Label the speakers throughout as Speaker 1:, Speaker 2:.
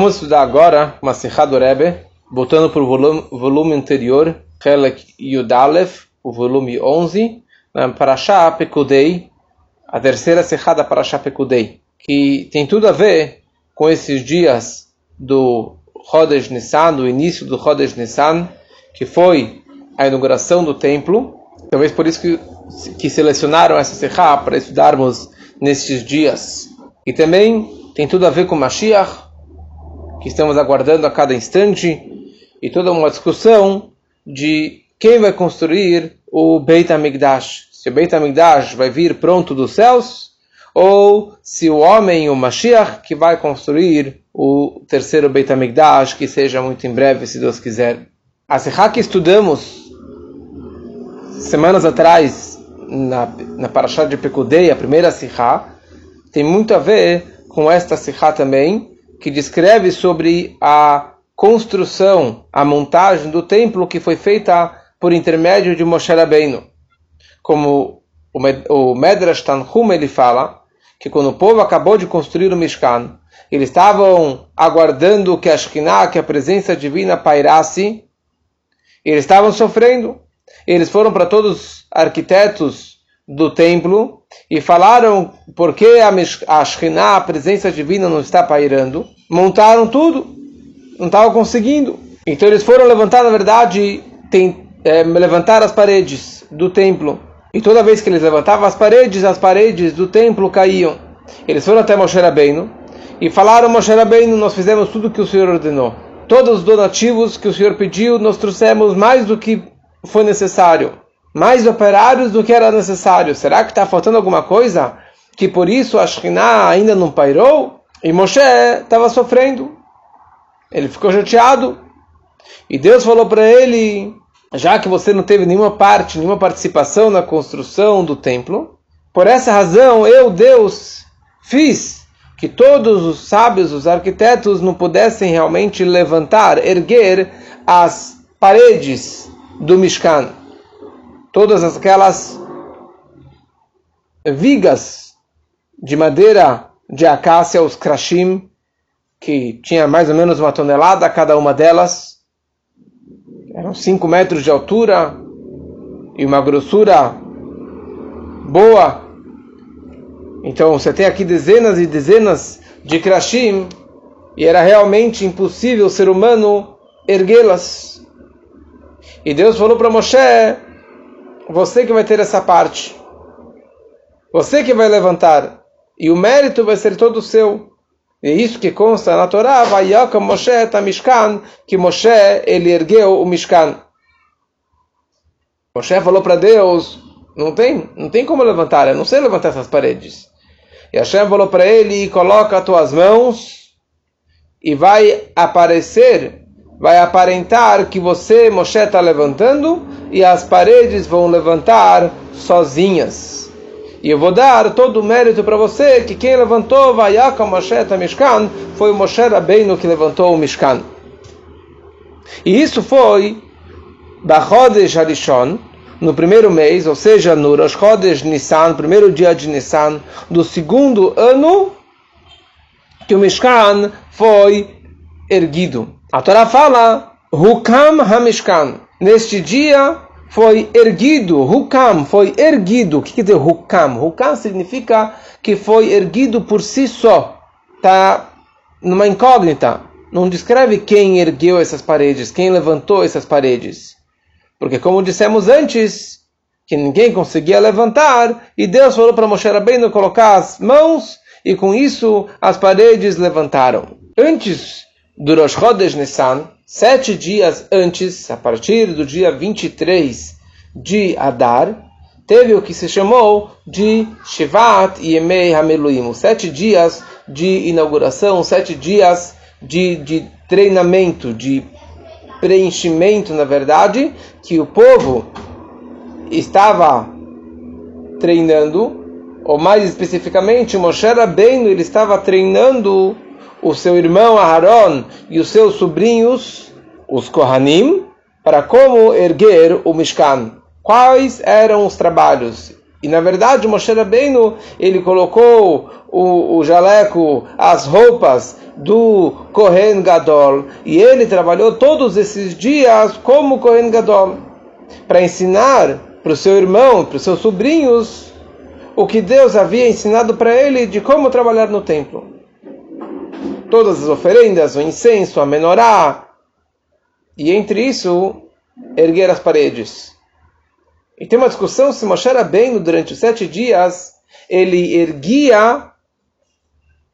Speaker 1: Vamos estudar agora uma Sikha do Rebbe, voltando para o volume, volume anterior, Helek Yudalef, o volume 11, na Parashá Pekudei, a terceira Sikha da Parashá Pekudei, que tem tudo a ver com esses dias do Chodesh Nissan, do início do Chodesh Nissan, que foi a inauguração do templo. Talvez por isso que, que selecionaram essa Sikha para estudarmos nestes dias. E também tem tudo a ver com Mashiach, que estamos aguardando a cada instante, e toda uma discussão de quem vai construir o Beit HaMikdash. Se o Beit HaMikdash vai vir pronto dos céus, ou se o homem, o Mashiach, que vai construir o terceiro Beit HaMikdash, que seja muito em breve, se Deus quiser. A Sihá que estudamos semanas atrás, na, na Parashá de Pekudei, a primeira Sihá, tem muito a ver com esta Sihá também, que descreve sobre a construção, a montagem do templo que foi feita por intermédio de Moshe Rabbeinu. Como o Medrash Tanhum ele fala, que quando o povo acabou de construir o Mishkan, eles estavam aguardando que a Shekhinah, que a presença divina pairasse, eles estavam sofrendo. Eles foram para todos os arquitetos do templo e falaram por que a Shekhinah, a presença divina, não está pairando. Montaram tudo, não estavam conseguindo. Então eles foram levantar, na verdade, tem, é, levantar as paredes do templo. E toda vez que eles levantavam as paredes, as paredes do templo caíam. Eles foram até Moshe Rabbeinu e falaram Moshe Rabbeinu, nós fizemos tudo o que o Senhor ordenou. Todos os donativos que o Senhor pediu, nós trouxemos mais do que foi necessário mais operários do que era necessário. Será que está faltando alguma coisa? Que por isso a Shekhinah ainda não pairou? E Moshe estava sofrendo. Ele ficou chateado. E Deus falou para ele: já que você não teve nenhuma parte, nenhuma participação na construção do templo, por essa razão eu, Deus, fiz que todos os sábios, os arquitetos, não pudessem realmente levantar, erguer as paredes do Mishkan todas aquelas vigas de madeira de acácia, os krashim, que tinha mais ou menos uma tonelada cada uma delas, eram 5 metros de altura e uma grossura boa. Então você tem aqui dezenas e dezenas de krashim e era realmente impossível o ser humano erguê-las. E Deus falou para Moshe você que vai ter essa parte. Você que vai levantar. E o mérito vai ser todo seu. E é isso que consta na Torá, Vayaka Moshe Tamishkan, que Moshe ele ergueu o Mishkan. Moshe falou para Deus, não tem, não tem como levantar, eu não sei levantar essas paredes. E Hashem falou para ele, coloca as tuas mãos e vai aparecer vai aparentar que você, Moshe, está levantando e as paredes vão levantar sozinhas. E eu vou dar todo o mérito para você que quem levantou Vayaka Moshe Mishkan foi o Moshe Rabbeinu que levantou o Mishkan. E isso foi Bachodesh Harishon, no primeiro mês, ou seja, no Rosh Chodesh Nissan, primeiro dia de Nissan, do segundo ano, que o Mishkan foi erguido. A Torá fala, Hukam Hamishkan. Neste dia foi erguido, Hukam, foi erguido. O que quer dizer Hukam? Hukam significa que foi erguido por si só. Está numa incógnita. Não descreve quem ergueu essas paredes, quem levantou essas paredes. Porque como dissemos antes, que ninguém conseguia levantar, e Deus falou para Moshe Rabbeinu colocar as mãos, e com isso as paredes levantaram. Antes do Rosh Nissan, sete dias antes, a partir do dia 23 de Adar, teve o que se chamou de Shivat Yemei Hameluim, sete dias de inauguração, sete dias de, de treinamento, de preenchimento, na verdade, que o povo estava treinando, ou mais especificamente, Moshe Rabbeinu, ele estava treinando o seu irmão Aharon e os seus sobrinhos, os Kohanim, para como erguer o Mishkan. Quais eram os trabalhos? E na verdade, Moshe Rabbeinu, ele colocou o, o jaleco, as roupas do Kohen Gadol. E ele trabalhou todos esses dias como Kohen Gadol, para ensinar para o seu irmão, para os seus sobrinhos, o que Deus havia ensinado para ele de como trabalhar no templo. Todas as oferendas, o incenso, a menorá, e entre isso, erguer as paredes. E tem uma discussão se Moshe Rabbeinu, durante os sete dias, ele erguia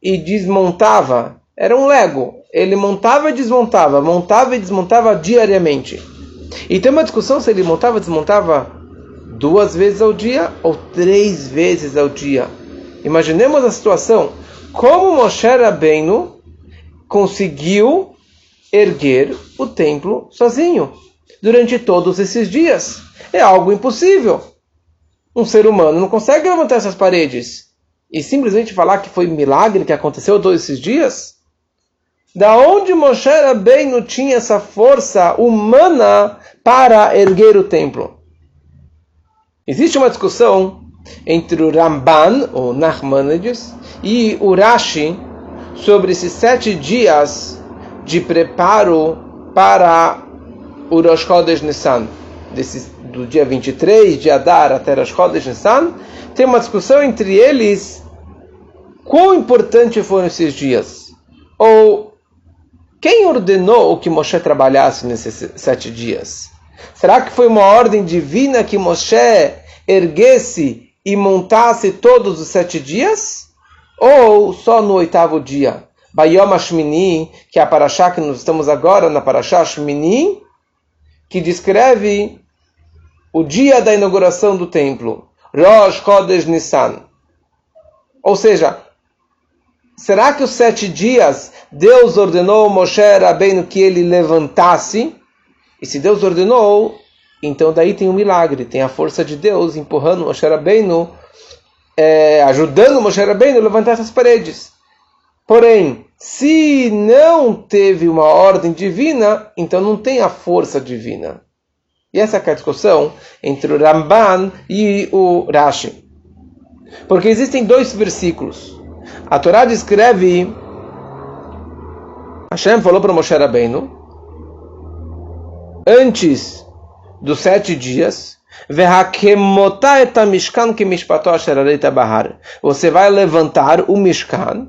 Speaker 1: e desmontava. Era um lego. Ele montava e desmontava, montava e desmontava diariamente. E tem uma discussão se ele montava e desmontava duas vezes ao dia ou três vezes ao dia. Imaginemos a situação. Como Moshe Rabbeinu conseguiu erguer o templo sozinho durante todos esses dias? é algo impossível. Um ser humano não consegue levantar essas paredes e simplesmente falar que foi um milagre que aconteceu todos esses dias? Da onde Moshe Rabbeinu tinha essa força humana para erguer o templo? Existe uma discussão entre o Ramban, ou Nachmanides, e o Rashi sobre esses sete dias de preparo para o Rosh Chodesh Nissan, desses do dia 23 de Adar até Rosh Chodesh Nissan, tem uma discussão entre eles quão importante foram esses dias. Ou quem ordenou que Moshe trabalhasse nesses sete dias? Será que foi uma ordem divina que Moshe erguesse e montasse todos os sete dias? Ou só no oitavo dia? Bayom Ashmini, que é a paraxá que nós estamos agora na paraxá Ashmini, que descreve o dia da inauguração do templo, Rosh Chodesh Nissan. Ou seja, será que os sete dias Deus ordenou Moshe Rabbeinu que ele levantasse? E se Deus ordenou, então daí tem um milagre, tem a força de Deus empurrando Moshe Rabbeinu, é, ajudando Moshe Rabbeinu a levantar essas paredes. Porém, se não teve uma ordem divina, então não tem a força divina. E essa é a discussão entre o Ramban e o Rashi. Porque existem dois versículos. A Torá descreve Hashem falou para Moshe Rabbeinu antes dos sete dias você vai levantar o Mishkan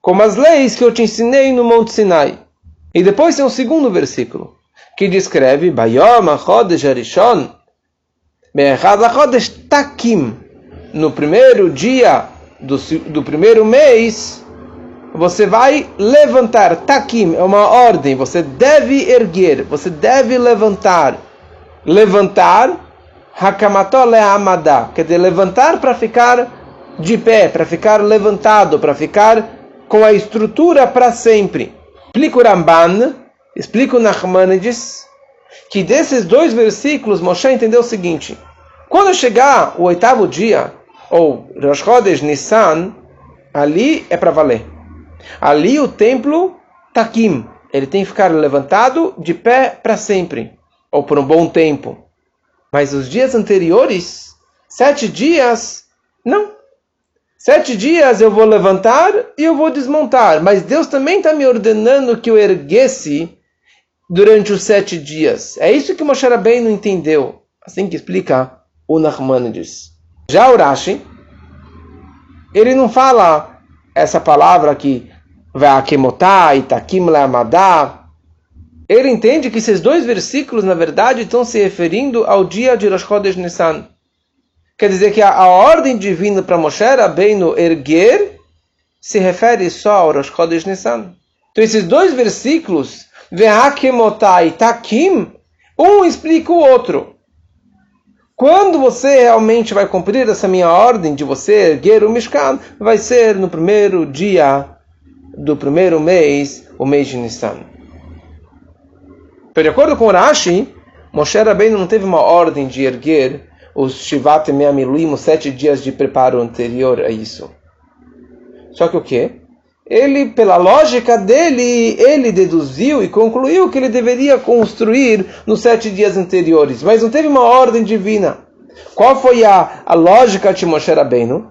Speaker 1: como as leis que eu te ensinei no Monte Sinai. E depois tem um segundo versículo que descreve Bayom HaChodesh HaChodesh Takim. No primeiro dia do, do primeiro mês você vai levantar. Takim é uma ordem. Você deve erguer. Você deve levantar. Levantar Hakamatole Amada quer dizer levantar para ficar de pé para ficar levantado para ficar com a estrutura para sempre explica o Ramban Explica o Nachmanides que desses dois versículos Moshe entendeu o seguinte: quando chegar o oitavo dia, ou Rosh Chodesh Nissan, ali é para valer. Ali o templo Takim, ele tem que ficar levantado de pé para sempre, ou por um bom tempo. Mas os dias anteriores, sete dias, não. Sete dias eu vou levantar e eu vou desmontar. Mas Deus também está me ordenando que eu erguesse durante os sete dias. É isso que Moshe Rabbeinu entendeu. Assim que explica o Nachmanides. Já o Rashi, ele não fala essa palavra aqui, Ve'akemotá, Itakim Le'amadá. Ele entende que esses dois versículos, na verdade, estão se referindo ao dia de Rosh Chodesh Nissan. Quer dizer que a, a ordem divina para Moshe Rabbeinu erguer se refere só ao Rosh Chodesh Nissan. Então esses dois versículos Ve'akemotai takim, um explica o outro. Quando você realmente vai cumprir essa minha ordem de você erguer o Mishkan, vai ser no primeiro dia do primeiro mês, o mês de Nissan. Então, de acordo com Rashi, Moshe Rabbeinu não teve uma ordem de erguer os Shivat Me'amilim, os sete dias de preparo anterior a isso. Só que o quê? ele, pela lógica dele, ele deduziu e concluiu que ele deveria construir nos sete dias anteriores, mas não teve uma ordem divina. Qual foi a, a lógica de Moshe Rabbeinu?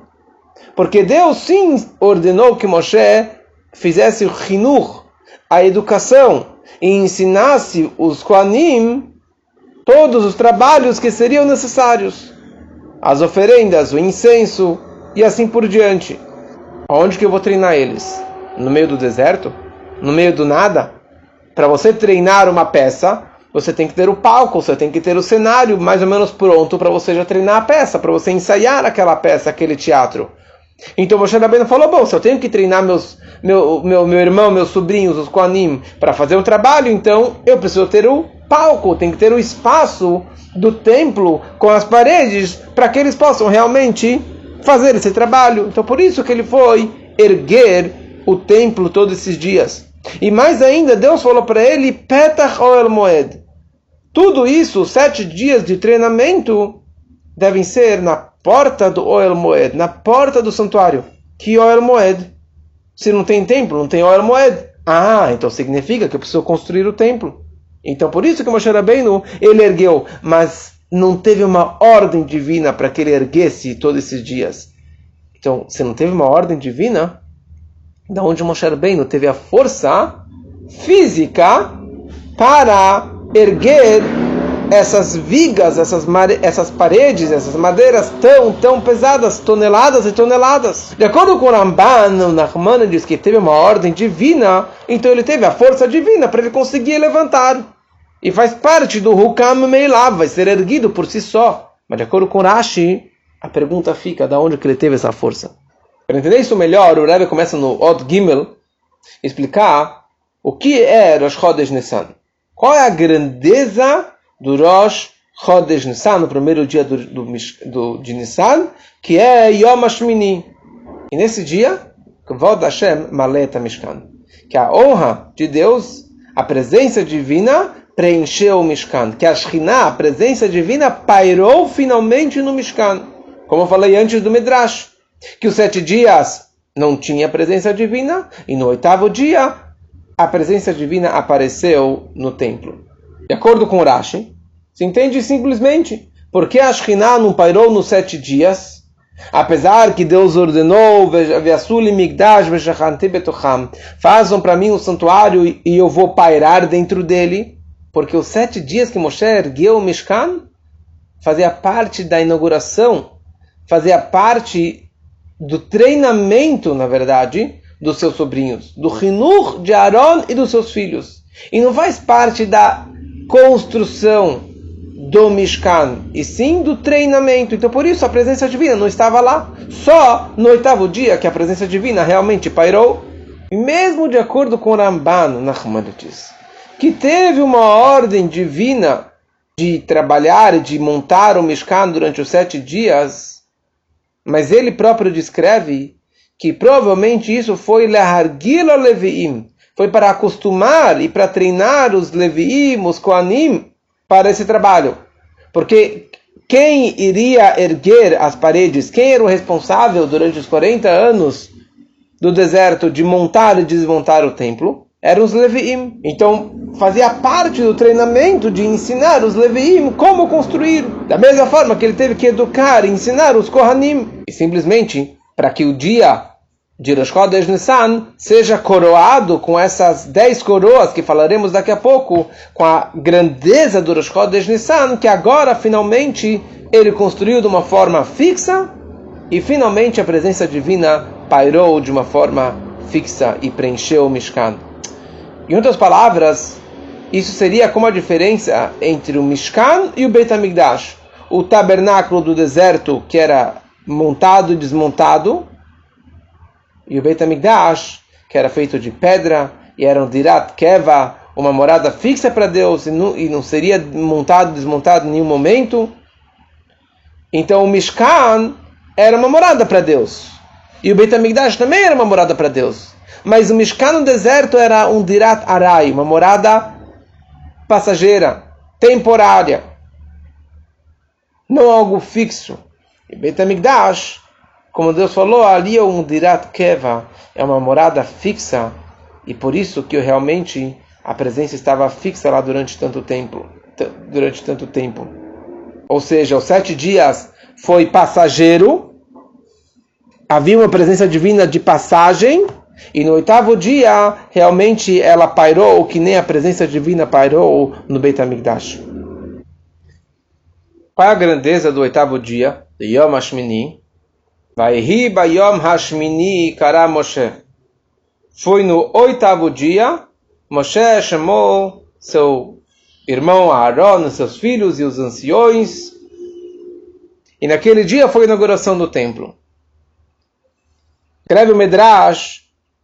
Speaker 1: Porque Deus sim ordenou que Moshe fizesse o Hinur, a educação, e ensinasse os Koanim todos os trabalhos que seriam necessários, as oferendas, o incenso e assim por diante. Onde que eu vou treinar eles? No meio do deserto? No meio do nada? Para você treinar uma peça, você tem que ter o palco, você tem que ter o cenário mais ou menos pronto para você já treinar a peça, para você ensaiar aquela peça, aquele teatro. Então Moshe Rabbeinu falou, bom, se eu tenho que treinar meus, meu, meu, meu irmão, meus sobrinhos, os Koanim, para fazer um trabalho, então eu preciso ter o palco, tem que ter o espaço do templo com as paredes para que eles possam realmente fazer esse trabalho. Então por isso que ele foi erguer o templo todos esses dias. E mais ainda, Deus falou para ele, Petach Oel Moed. Tudo isso, sete dias de treinamento, devem ser na porta do Oel Moed, na porta do santuário. Que Oel Moed? Se não tem templo, não tem Oel Moed. Ah, então significa que eu preciso construir o templo. Então por isso que Moshe Rabbeinu, ele ergueu, mas não teve uma ordem divina para que ele erguesse todos esses dias. Então, se não teve uma ordem divina, da onde Moshe Rabbeinu teve a força física para erguer essas vigas, essas, essas paredes, essas madeiras tão, tão pesadas, toneladas e toneladas. De acordo com Ramban, o Nachman diz que teve uma ordem divina, então ele teve a força divina para ele conseguir levantar. E faz parte do Hukam Meilav, vai ser erguido por si só. Mas de acordo com Rashi, a pergunta fica, de onde que ele teve essa força? Para entender isso melhor, o Rebbe começa no Od Gimel, explicar o que é Rosh Chodesh Nissan. Qual é a grandeza do Rosh Chodesh Nissan, no primeiro dia do, do, do, de Nissan, que é Yom Hashmini. E nesse dia, Kvod Hashem Maleta Mishkan. Que a honra de Deus, a presença divina, preencheu o Mishkan. Que a Shekhinah, a presença divina, pairou finalmente no Mishkan. Como eu falei antes do Midrash. Que os sete dias não tinha presença divina, e no oitavo dia, a presença divina apareceu no templo. De acordo com Rashi, se entende simplesmente porque a Shekhinah não pairou nos sete dias, apesar que Deus ordenou, façam para mim um santuário e eu vou pairar dentro dele, porque os sete dias que Moshe ergueu o Mishkan fazia parte da inauguração, fazia parte do treinamento, na verdade, dos seus sobrinhos, do Hinur de Aaron e dos seus filhos. E não faz parte da construção do Mishkan, e sim do treinamento. Então, por isso, a presença divina não estava lá. Só no oitavo dia que a presença divina realmente pairou. E mesmo de acordo com Ramban, Nachmanides, que teve uma ordem divina de trabalhar, de montar o Mishkan durante os sete dias, mas ele próprio descreve que provavelmente isso foi Lehargila Leviim, foi para acostumar e para treinar os Leviim, os Koanim, para esse trabalho. Porque quem iria erguer as paredes, quem era o responsável durante os 40 anos do deserto de montar e desmontar o templo? Eram os Leviim. Então fazia parte do treinamento de ensinar os Leviim como construir. Da mesma forma que ele teve que educar e ensinar os Kohanim. E simplesmente para que o dia de Rosh Chodesh Nissan seja coroado com essas dez coroas que falaremos daqui a pouco, com a grandeza do Rosh Chodesh Nissan, que agora finalmente ele construiu de uma forma fixa e finalmente a presença divina pairou de uma forma fixa e preencheu o Mishkan. Em outras palavras, isso seria como a diferença entre o Mishkan e o Beit HaMikdash. O tabernáculo do deserto que era montado e desmontado, e o Beit HaMikdash, que era feito de pedra, e era um Dirat Keva, uma morada fixa para Deus, e não, e não seria montado, desmontado em nenhum momento. Então o Mishkan era uma morada para Deus. E o Beit HaMikdash também era uma morada para Deus. Mas o Mishkan no deserto era um Dirat Arai, uma morada passageira, temporária. Não algo fixo. E Beit HaMikdash como Deus falou, ali é um Dirat Keva, é uma morada fixa, e por isso que realmente a presença estava fixa lá durante tanto tempo. Durante tanto tempo. Ou seja, os sete dias foi passageiro, havia uma presença divina de passagem, E no oitavo dia, realmente ela pairou, que nem a presença divina pairou no Beit HaMikdash. Qual é a grandeza do oitavo dia, de Yom? Vaihi Bayom HaShmini Kara Moshe. Foi no oitavo dia, Moshe chamou seu irmão Aaron, seus filhos e os anciões, e naquele dia foi a inauguração do templo. Escreve o Medrash,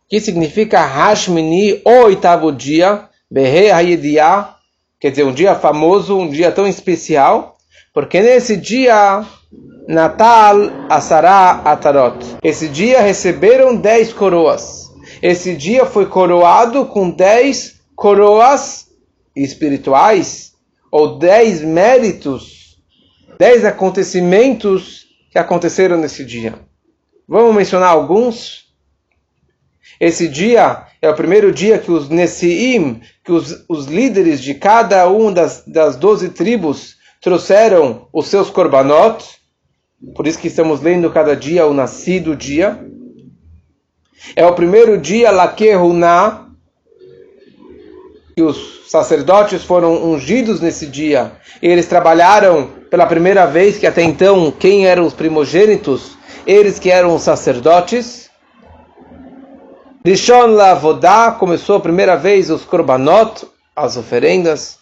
Speaker 1: que significa Hashmini, o oitavo dia, Behe Hayediah, quer dizer, um dia famoso, um dia tão especial, porque nesse dia, Natal Asara Atarot, esse dia receberam dez coroas. Esse dia foi coroado com dez coroas espirituais, ou dez méritos, dez acontecimentos que aconteceram nesse dia. Vamos mencionar alguns? Esse dia é o primeiro dia que os Nessiim, que os, os líderes de cada uma das, das doze tribos trouxeram os seus korbanot, por isso que estamos lendo cada dia o nascido dia. É o primeiro dia Lakehuná, que os sacerdotes foram ungidos nesse dia. E eles trabalharam pela primeira vez, que até então, quem eram os primogênitos? Eles que eram os sacerdotes. Rishon Lavodá começou a primeira vez os korbanot, as oferendas.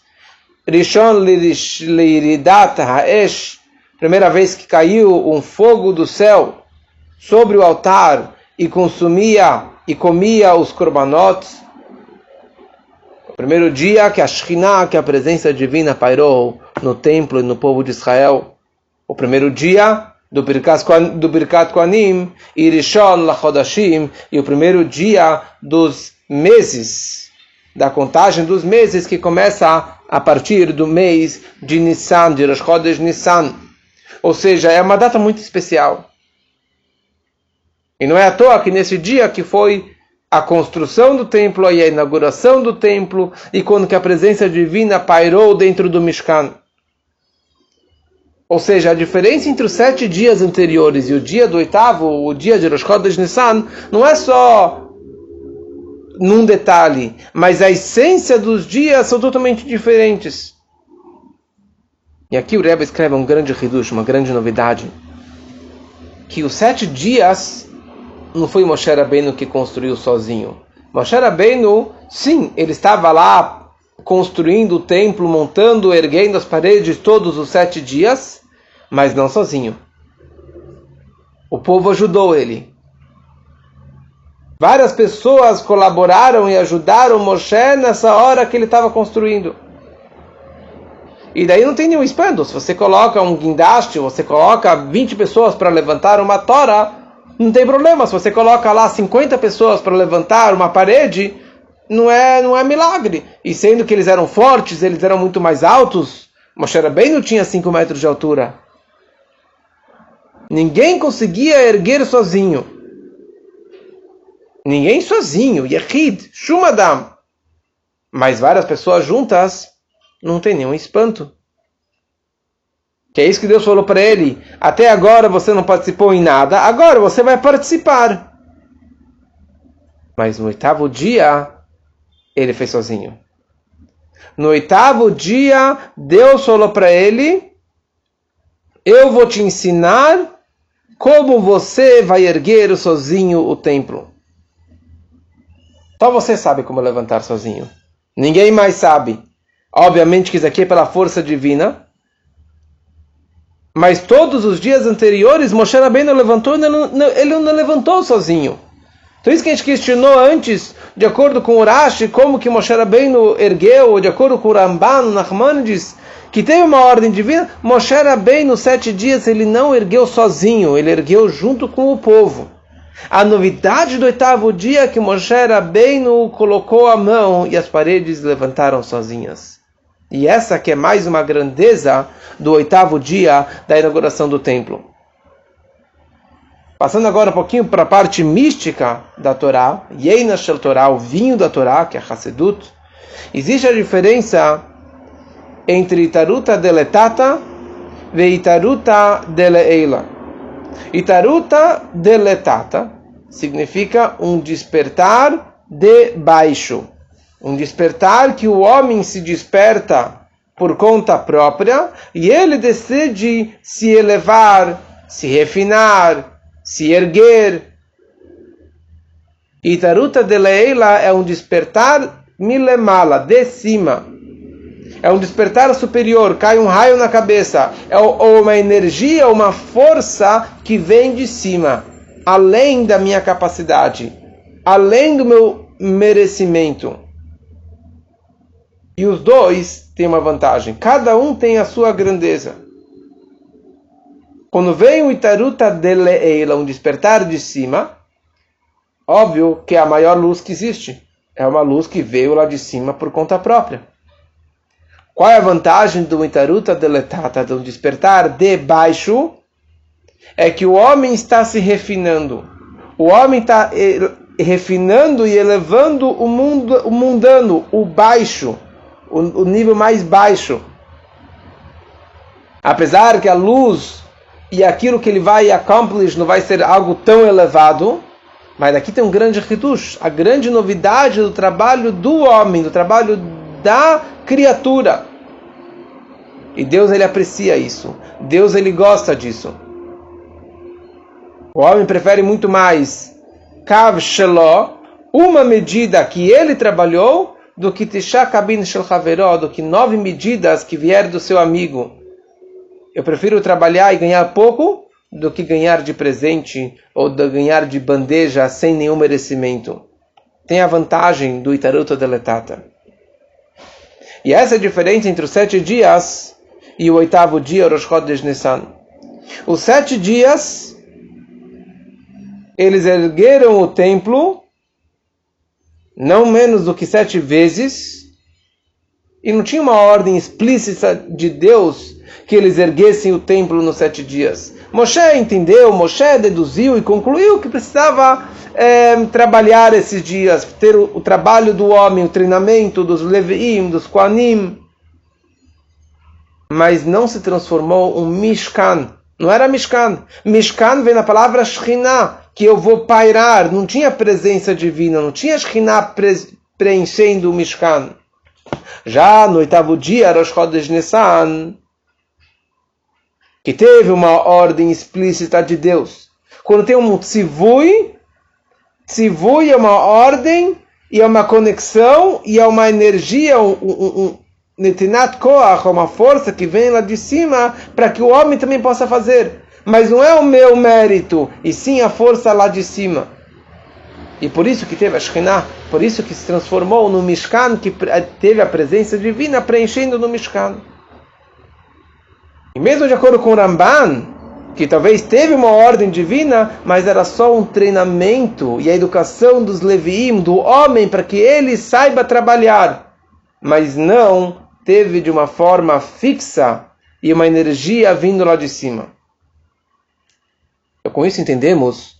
Speaker 1: Rishon Liridat Haesh, primeira vez que caiu um fogo do céu sobre o altar e consumia e comia os korbanot. Primeiro dia que a Shekhinah, que a presença divina pairou no templo e no povo de Israel. O primeiro dia do Birkat, do Birkat Koanim, e Rishon Lachodashim, e o primeiro dia dos meses, da contagem dos meses que começa a partir do mês de Nissan, de Rosh Chodesh Nissan. Ou seja, é uma data muito especial. E não é à toa que nesse dia que foi a construção do templo e a inauguração do templo, e quando que a presença divina pairou dentro do Mishkan. Ou seja, a diferença entre os sete dias anteriores e o dia do oitavo, o dia de Rosh Chodesh Nissan, não é só num detalhe, mas a essência dos dias são totalmente diferentes. E aqui o Rebbe escreve um grande reducho, uma grande novidade, que os sete dias não foi Moshe Rabbeinu que construiu sozinho. Moshe Rabbeinu, sim, ele estava lá construindo o templo, montando, erguendo as paredes todos os sete dias, mas não sozinho. O povo ajudou ele. Várias pessoas colaboraram e ajudaram Moshe nessa hora que ele estava construindo. E daí não tem nenhum espanto. Se você coloca um guindaste, você coloca 20 pessoas para levantar uma tora, não tem problema. Se você coloca lá 50 pessoas para levantar uma parede, não é, não é milagre. E sendo que eles eram fortes, eles eram muito mais altos, Moshe bem não tinha 5 metros de altura. Ninguém conseguia erguer sozinho. Ninguém sozinho. Yehid, Shumadam. Mas várias pessoas juntas não tem nenhum espanto. Que é isso que Deus falou para ele. Até agora você não participou em nada, agora você vai participar. Mas no oitavo dia, ele fez sozinho. No oitavo dia, Deus falou para ele: Eu vou te ensinar como você vai erguer sozinho o templo? Só você sabe como levantar sozinho. Ninguém mais sabe. Obviamente que isso aqui é pela força divina. Mas todos os dias anteriores, Moshe Rabbeinu levantou, ele não, ele não levantou sozinho. Então isso que a gente questionou antes, de acordo com Urashi, como que Moshe Rabbeinu ergueu, de acordo com Ramban, Nachmanides, que teve uma ordem divina, Moshe nos sete dias ele não ergueu sozinho, ele ergueu junto com o povo. A novidade do oitavo dia é que Moshe no colocou a mão e as paredes levantaram sozinhas. E essa que é mais uma grandeza do oitavo dia da inauguração do templo. Passando agora um pouquinho para a parte mística da Torá, Yeina Shel Torá, o vinho da Torá, que é Hassedut, existe a diferença entre Itaruta deletata e Itaruta deleila. Itaruta deletata significa um despertar de baixo. Um despertar que o homem se desperta por conta própria e ele decide se elevar, se refinar, se erguer. Itaruta de Leila é um despertar milemala, de cima. É um despertar superior, cai um raio na cabeça. É uma energia, uma força que vem de cima, além da minha capacidade, além do meu merecimento. E os dois têm uma vantagem. Cada um tem a sua grandeza. Quando vem o Itaruta de Leila, um despertar de cima, óbvio que é a maior luz que existe. É uma luz que veio lá de cima por conta própria. Qual é a vantagem do Itaruta de Letata, de um despertar de baixo? É que o homem está se refinando. O homem está eh, refinando e elevando o mundo, o mundano, o baixo o, o nível mais baixo. Apesar que a luz e aquilo que ele vai accomplish não vai ser algo tão elevado, mas aqui tem um grande retush, a grande novidade do trabalho do homem, do trabalho da criatura. E Deus ele aprecia isso. Deus ele gosta disso. O homem prefere muito mais kav sheló, uma medida que ele trabalhou, do que Tisha Kabin Shel Haveró, do que nove medidas que vieram do seu amigo. Eu prefiro trabalhar e ganhar pouco do que ganhar de presente ou de ganhar de bandeja sem nenhum merecimento. Tem a vantagem do Itaruto Deletata. E essa é a diferença entre os sete dias e o oitavo dia, Rosh Chodesh Nissan. Os sete dias, eles ergueram o templo não menos do que sete vezes, e não tinha uma ordem explícita de Deus que eles erguessem o templo nos sete dias. Moshe entendeu, Moshe deduziu e concluiu que precisava é, trabalhar esses dias, ter o, o, trabalho do homem, o treinamento dos Leviim, dos Koanim. Mas não se transformou um Mishkan. Não era Mishkan. Mishkan vem na palavra Shekhinah, que eu vou pairar, não tinha presença divina, não tinha Shekhinah preenchendo o Mishkan. Já no oitavo dia, Rosh Chodesh Nissan, que teve uma ordem explícita de Deus. Quando tem um tzivui, tzivui é uma ordem e é uma conexão e é uma energia, um, um, um koach, uma força que vem lá de cima para que o homem também possa fazer mas não é o meu mérito, e sim a força lá de cima. E por isso que teve a Shekhinah, por isso que se transformou no Mishkan, que teve a presença divina preenchendo no Mishkan. E mesmo de acordo com o Ramban, que talvez teve uma ordem divina, mas era só um treinamento e a educação dos Leviim, do homem, para que ele saiba trabalhar, mas não teve de uma forma fixa e uma energia vindo lá de cima. Com isso entendemos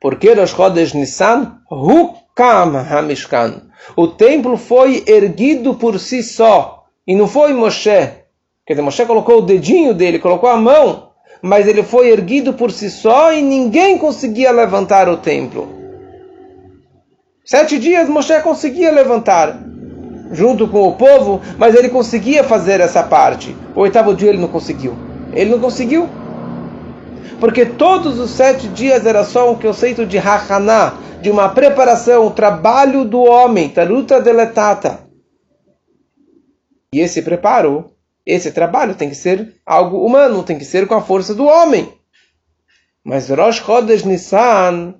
Speaker 1: porque Rosh Chodesh Nissan Hukam HaMishkan. O templo foi erguido por si só e não foi Moshe. Quer dizer, Moshe colocou o dedinho dele, colocou a mão, mas ele foi erguido por si só e ninguém conseguia levantar o templo. Sete dias Moshe conseguia levantar junto com o povo, mas ele conseguia fazer essa parte. O oitavo dia ele não conseguiu. Ele não conseguiu porque todos os sete dias era só um conceito de hachaná, de uma preparação, o trabalho do homem, taruta deletata. E esse preparo, esse trabalho tem que ser algo humano, tem que ser com a força do homem. Mas Rosh Chodesh Nissan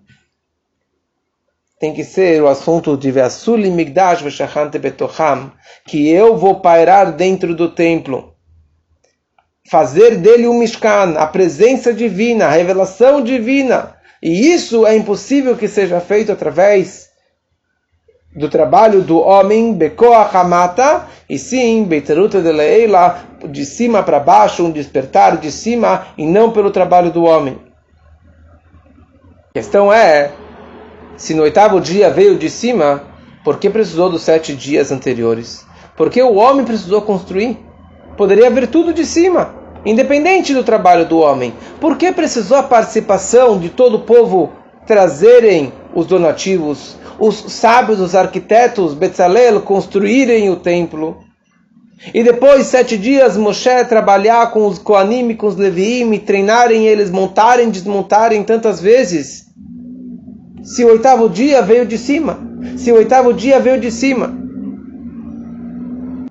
Speaker 1: tem que ser o assunto de Vasuli Migdash Veshachante Betocham, que eu vou pairar dentro do templo fazer dele um Mishkan, a presença divina, a revelação divina. E isso é impossível que seja feito através do trabalho do homem, Bekoa Hamata, e sim, Beitaruta de Leila, de cima para baixo, um despertar de cima, e não pelo trabalho do homem. A questão é, se no oitavo dia veio de cima, por que precisou dos sete dias anteriores? Por que o homem precisou construir? Poderia vir tudo de cima, independente do trabalho do homem. Por que precisou a participação de todo o povo trazerem os donativos, os sábios, os arquitetos, Betzalel, construírem o templo. E depois, sete dias, Moshe trabalhar com os Koanim e com os Leviim, treinarem eles, montarem, desmontarem tantas vezes. Se o oitavo dia veio de cima. Se o oitavo dia veio de cima.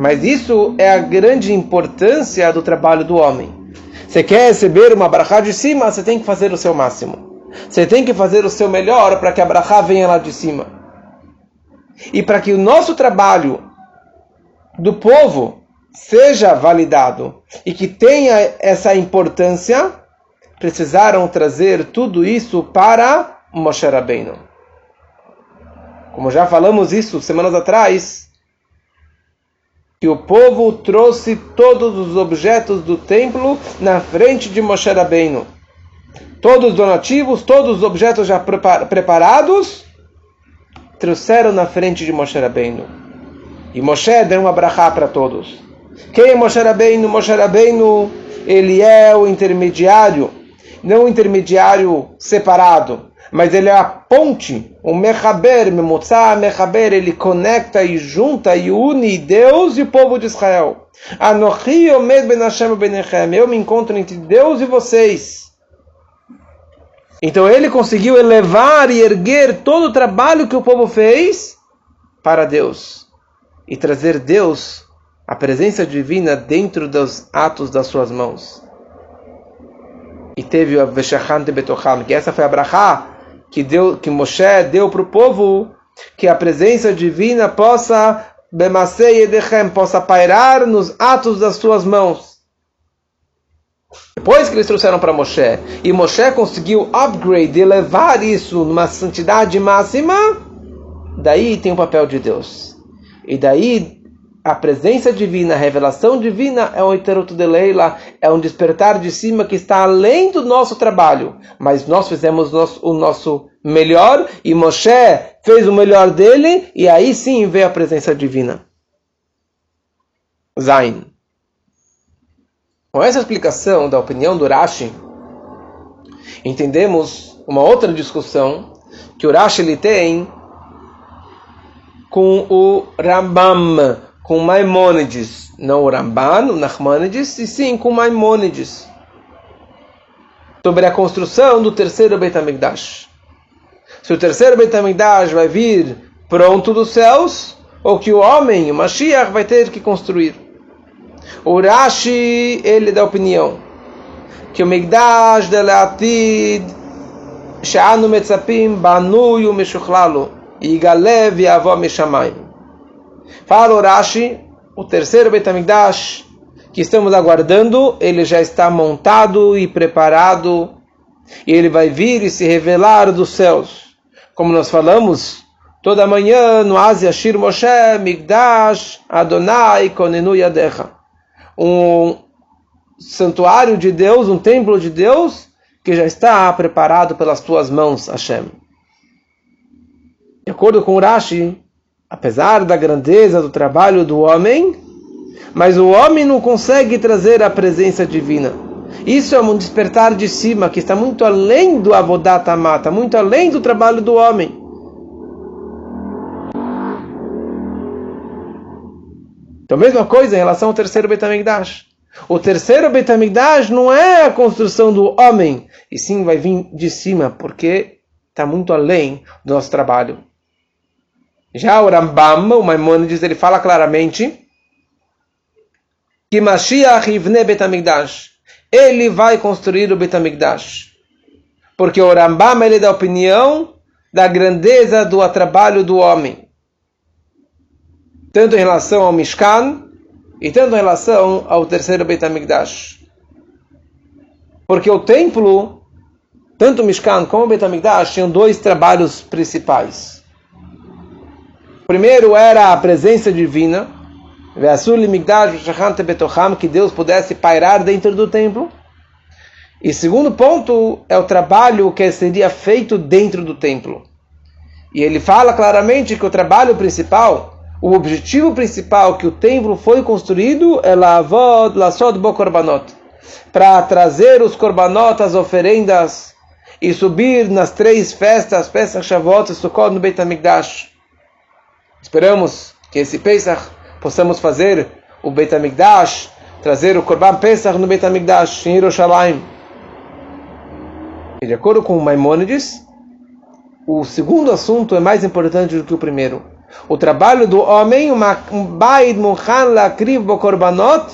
Speaker 1: Mas isso é a grande importância do trabalho do homem. Você quer receber uma brachá de cima, você tem que fazer o seu máximo. Você tem que fazer o seu melhor para que a brachá venha lá de cima. E para que o nosso trabalho do povo seja validado e que tenha essa importância, precisaram trazer tudo isso para Moshe Rabbeinu. Como já falamos isso semanas atrás, que o povo trouxe todos os objetos do templo na frente de Moshe Rabbeinu. Todos os donativos, todos os objetos já preparados, trouxeram na frente de Moshe Rabbeinu. E Moshe deu uma brachá para todos. Quem é Moshe Rabbeinu? Moshe Rabbeinu, ele é o intermediário, não o intermediário separado mas ele é a ponte, o Mechaber, Memotzah Mechaber, ele conecta e junta e une Deus e o povo de Israel. Anochi Omed Ben Hashem Benechem, eu me encontro entre Deus e vocês. Então ele conseguiu elevar e erguer todo o trabalho que o povo fez para Deus e trazer Deus, a presença divina, dentro dos atos das suas mãos. E teve o Veshachan de Betocham, que essa foi a Brachá que deu que Moshe deu para o povo que a presença divina possa possa pairar nos atos das suas mãos. Depois que eles trouxeram para Moshe, e Moshe conseguiu upgrade, elevar isso numa santidade máxima, daí tem o papel de Deus. E daí a presença divina, a revelação divina é um iteruto de leila, é um despertar de cima que está além do nosso trabalho. Mas nós fizemos o nosso, o nosso melhor e Moshe fez o melhor dele e aí sim veio a presença divina. Zain. Com essa explicação da opinião do Rashi, entendemos uma outra discussão que o Rashi ele tem com o Rambam, com Maimônides, não o Ramban, o Nachmanides, e sim com Maimônides, sobre a construção do terceiro Beit HaMikdash. Se o terceiro Beit HaMikdash vai vir pronto dos céus, ou que o homem, o Mashiach, vai ter que construir. O Rashi, ele dá opinião que o Mikdash de Leatid, Sheanu Metzapim, Banu e o Igalev Avó Meshamayim. Fala Urashi, o terceiro Betamigdash que estamos aguardando, ele já está montado e preparado, e ele vai vir e se revelar dos céus. Como nós falamos toda manhã no Ásia Shir Moshe Migdash Adonai Konenu Yadecha. Um santuário de Deus, um templo de Deus que já está preparado pelas tuas mãos, Hashem. De acordo com Urashi, apesar da grandeza do trabalho do homem, mas o homem não consegue trazer a presença divina. Isso é um despertar de cima que está muito além do avodata mata, muito além do trabalho do homem. Então, mesma coisa em relação ao terceiro Betamigdash. O terceiro Betamigdash não é a construção do homem, e sim vai vir de cima, porque está muito além do nosso trabalho. Já o Rambam, o Maimonides, ele fala claramente que Mashiach Ivne Betamigdash, ele vai construir o Betamigdash. Porque o Rambam, ele dá opinião da grandeza do trabalho do homem. Tanto em relação ao Mishkan, e tanto em relação ao terceiro Betamigdash. Porque o templo, tanto o Mishkan como o Betamigdash, tinham dois trabalhos principais. Primeiro era a presença divina, que Deus pudesse pairar dentro do templo. E segundo ponto é o trabalho que seria feito dentro do templo. E ele fala claramente que o trabalho principal, o objetivo principal que o templo foi construído é lavod lasod bo para trazer os korbanot, as oferendas, e subir nas três festas, Pesach, Shavuot e Sukkot no Beit HaMikdash. Esperamos que esse Pesach possamos fazer o Beit HaMikdash, trazer o Korban Pesach no Beit HaMikdash, em Yerushalayim. E de acordo com Maimonides, o segundo assunto é mais importante do que o primeiro. O trabalho do homem, uma bait muhan lakriv korbanot,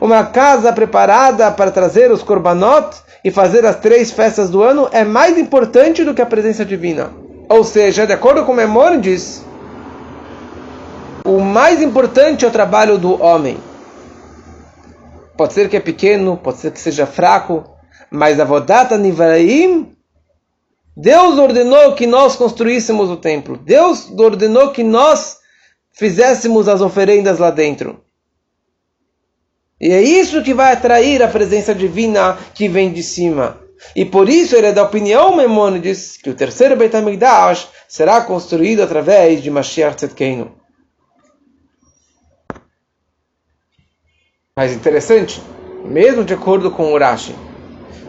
Speaker 1: uma casa preparada para trazer os korbanot e fazer as três festas do ano é mais importante do que a presença divina. Ou seja, de acordo com Maimonides, o mais importante é o trabalho do homem. Pode ser que é pequeno, pode ser que seja fraco, mas a vodata nivraim Deus ordenou que nós construíssemos o templo. Deus ordenou que nós fizéssemos as oferendas lá dentro. E é isso que vai atrair a presença divina que vem de cima. E por isso ele é da opinião, Memônides, que o terceiro Beit HaMikdash será construído através de Mashiach Tzedkeinu. Mas interessante, mesmo de acordo com o Rashi,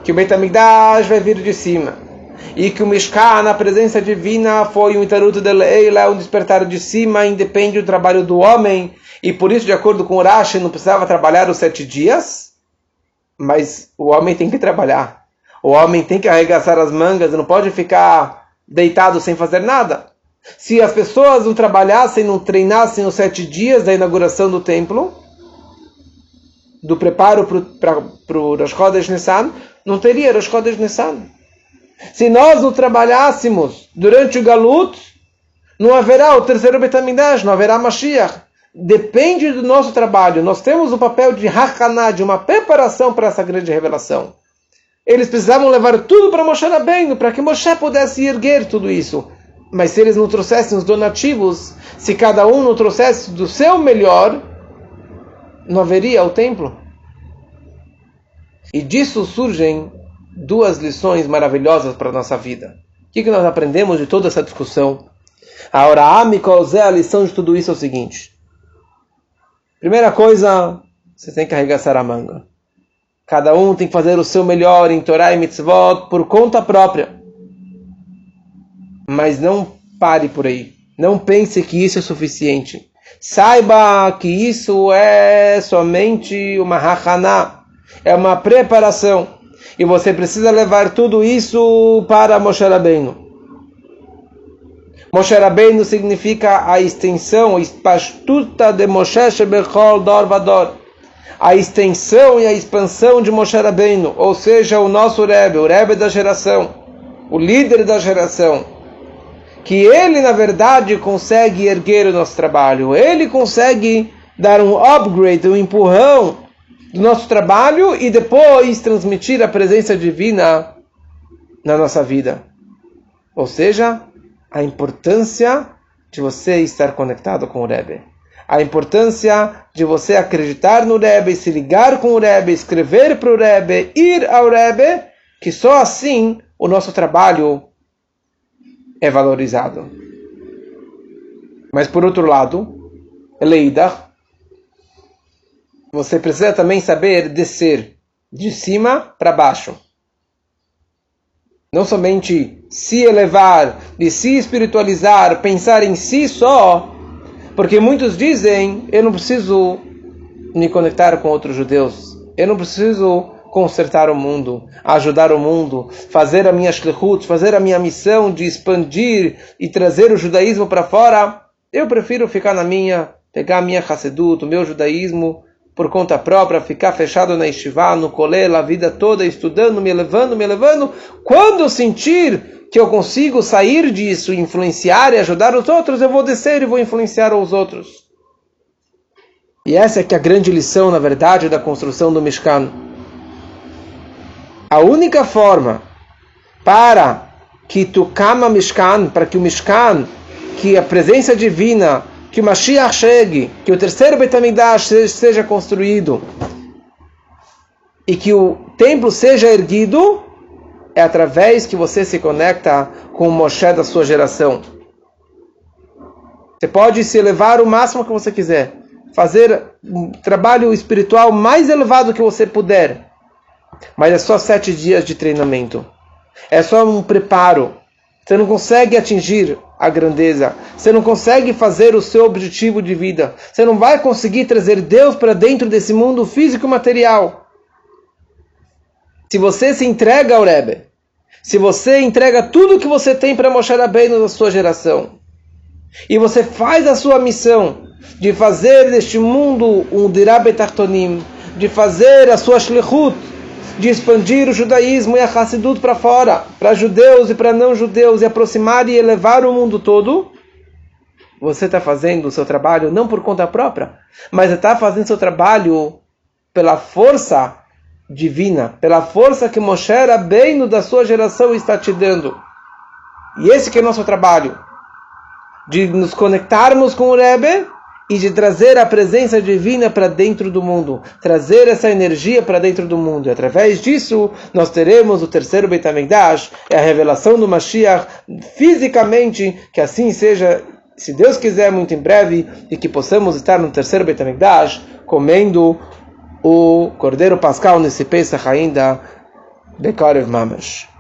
Speaker 1: que o Beit HaMikdash vai vir de cima e que o Mishkan, na presença divina, foi um itaruto de Leila, um despertar de cima, independe do trabalho do homem, e por isso, de acordo com o Rashi, não precisava trabalhar os sete dias, mas o homem tem que trabalhar. O homem tem que arregaçar as mangas, não pode ficar deitado sem fazer nada. Se as pessoas não trabalhassem, não treinassem os sete dias da inauguração do templo, do preparo para o Rosh Chodesh Nissan, não teria Rosh Chodesh Nissan. Se nós não trabalhássemos durante o Galut, não haverá o terceiro Betamidash, não haverá Mashiach. Depende do nosso trabalho. Nós temos o papel de Hakaná, de uma preparação para essa grande revelação. Eles precisavam levar tudo para Moshe Rabbeinu, para que Moshe pudesse erguer tudo isso. Mas se eles não trouxessem os donativos, se cada um não trouxesse do seu melhor, não haveria o templo. E disso surgem duas lições maravilhosas para a nossa vida. O que, que nós aprendemos de toda essa discussão? A Auraami Zé, a lição de tudo isso é o seguinte. Primeira coisa, você tem que arregaçar a manga. Cada um tem que fazer o seu melhor em Torah e Mitzvot por conta própria. Mas não pare por aí. Não pense que isso é suficiente. Saiba que isso é somente uma hachana, é uma preparação. E você precisa levar tudo isso para Moshe Rabbeinu. Moshe Rabbeinu significa a extensão, a de Moshe Shebechol Dor Vador. A extensão e a expansão de Moshe Rabbeinu, ou seja, o nosso Rebbe, o Rebbe da geração, o líder da geração. Que ele, na verdade, consegue erguer o nosso trabalho. Ele consegue dar um upgrade, um empurrão do nosso trabalho e depois transmitir a presença divina na nossa vida. Ou seja, a importância de você estar conectado com o Rebbe. A importância de você acreditar no Rebbe, se ligar com o Rebbe, escrever para o Rebbe, ir ao Rebbe, que só assim o nosso trabalho é valorizado. Mas por outro lado, Leidach, você precisa também saber descer de cima para baixo. Não somente se elevar e se espiritualizar, pensar em si só, porque muitos dizem: eu não preciso me conectar com outros judeus, eu não preciso consertar o mundo, ajudar o mundo, fazer a minha shlichut, fazer a minha missão de expandir e trazer o judaísmo para fora. Eu prefiro ficar na minha, pegar a minha hassedut, o meu judaísmo por conta própria, ficar fechado na estivá, no colel, a vida toda estudando, me elevando, me elevando. Quando sentir que eu consigo sair disso, influenciar e ajudar os outros, eu vou descer e vou influenciar os outros. E essa é que é a grande lição, na verdade, da construção do Mishkan. A única forma para que tu cama Mishkan, para que o Mishkan, que a presença divina que o Mashiach chegue, que o terceiro Betamidash seja construído e que o templo seja erguido, é através que você se conecta com o Moshe da sua geração. Você pode se elevar o máximo que você quiser, fazer um trabalho espiritual mais elevado que você puder, mas é só sete dias de treinamento. É só um preparo. Você não consegue atingir a grandeza. Você não consegue fazer o seu objetivo de vida. Você não vai conseguir trazer Deus para dentro desse mundo físico e material. Se você se entrega ao Rebbe, se você entrega tudo que você tem para Moshe Rabbeinu da sua geração, e você faz a sua missão de fazer deste mundo um Dirab Tartonim, de fazer a sua Shlichut, de expandir o judaísmo e a Hassidut para fora, para judeus e para não judeus, e aproximar e elevar o mundo todo, você está fazendo o seu trabalho não por conta própria, mas está fazendo seu trabalho pela força divina, pela força que Moshe Rabbeinu da sua geração está te dando. E esse que é o nosso trabalho, de nos conectarmos com o Rebbe e de trazer a presença divina para dentro do mundo, trazer essa energia para dentro do mundo. E através disso, nós teremos o terceiro Beit HaMikdash, é a revelação do Mashiach fisicamente, que assim seja, se Deus quiser, muito em breve, e que possamos estar no terceiro Beit HaMikdash, comendo o Cordeiro Pascal nesse Pesach ainda, Bekarev Mamash.